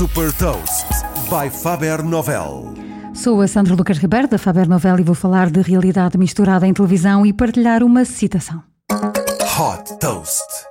Super Toast by Faber Novel. Sou a Sandra Lucas Ribeiro da Faber Novel e vou falar de realidade misturada em televisão e partilhar uma citação. Hot Toast.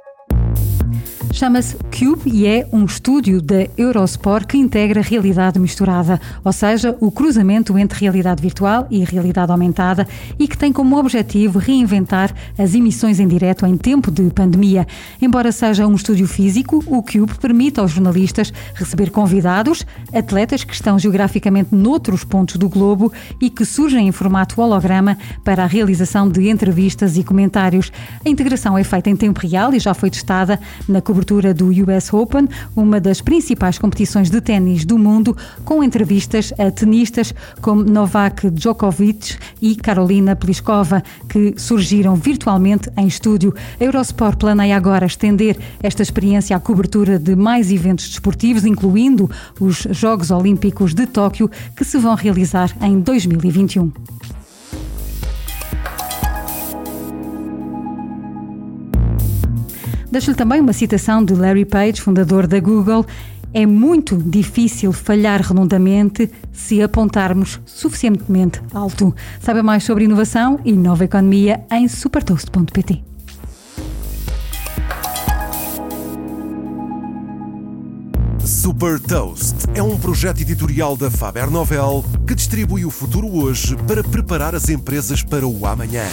Chama-se Cube e é um estúdio da Eurosport que integra realidade misturada, ou seja, o cruzamento entre realidade virtual e realidade aumentada e que tem como objetivo reinventar as emissões em direto em tempo de pandemia. Embora seja um estúdio físico, o Cube permite aos jornalistas receber convidados, atletas que estão geograficamente noutros pontos do globo e que surgem em formato holograma para a realização de entrevistas e comentários. A integração é feita em tempo real e já foi testada na cobertura cobertura do US Open, uma das principais competições de ténis do mundo, com entrevistas a tenistas como Novak Djokovic e Carolina Pliskova, que surgiram virtualmente em estúdio. A Eurosport planeia agora estender esta experiência à cobertura de mais eventos desportivos, incluindo os Jogos Olímpicos de Tóquio, que se vão realizar em 2021. Deixo-lhe também uma citação de Larry Page, fundador da Google. É muito difícil falhar redondamente se apontarmos suficientemente alto. Saiba mais sobre inovação e nova economia em supertoast.pt. Super Toast é um projeto editorial da Faber Novel que distribui o futuro hoje para preparar as empresas para o amanhã.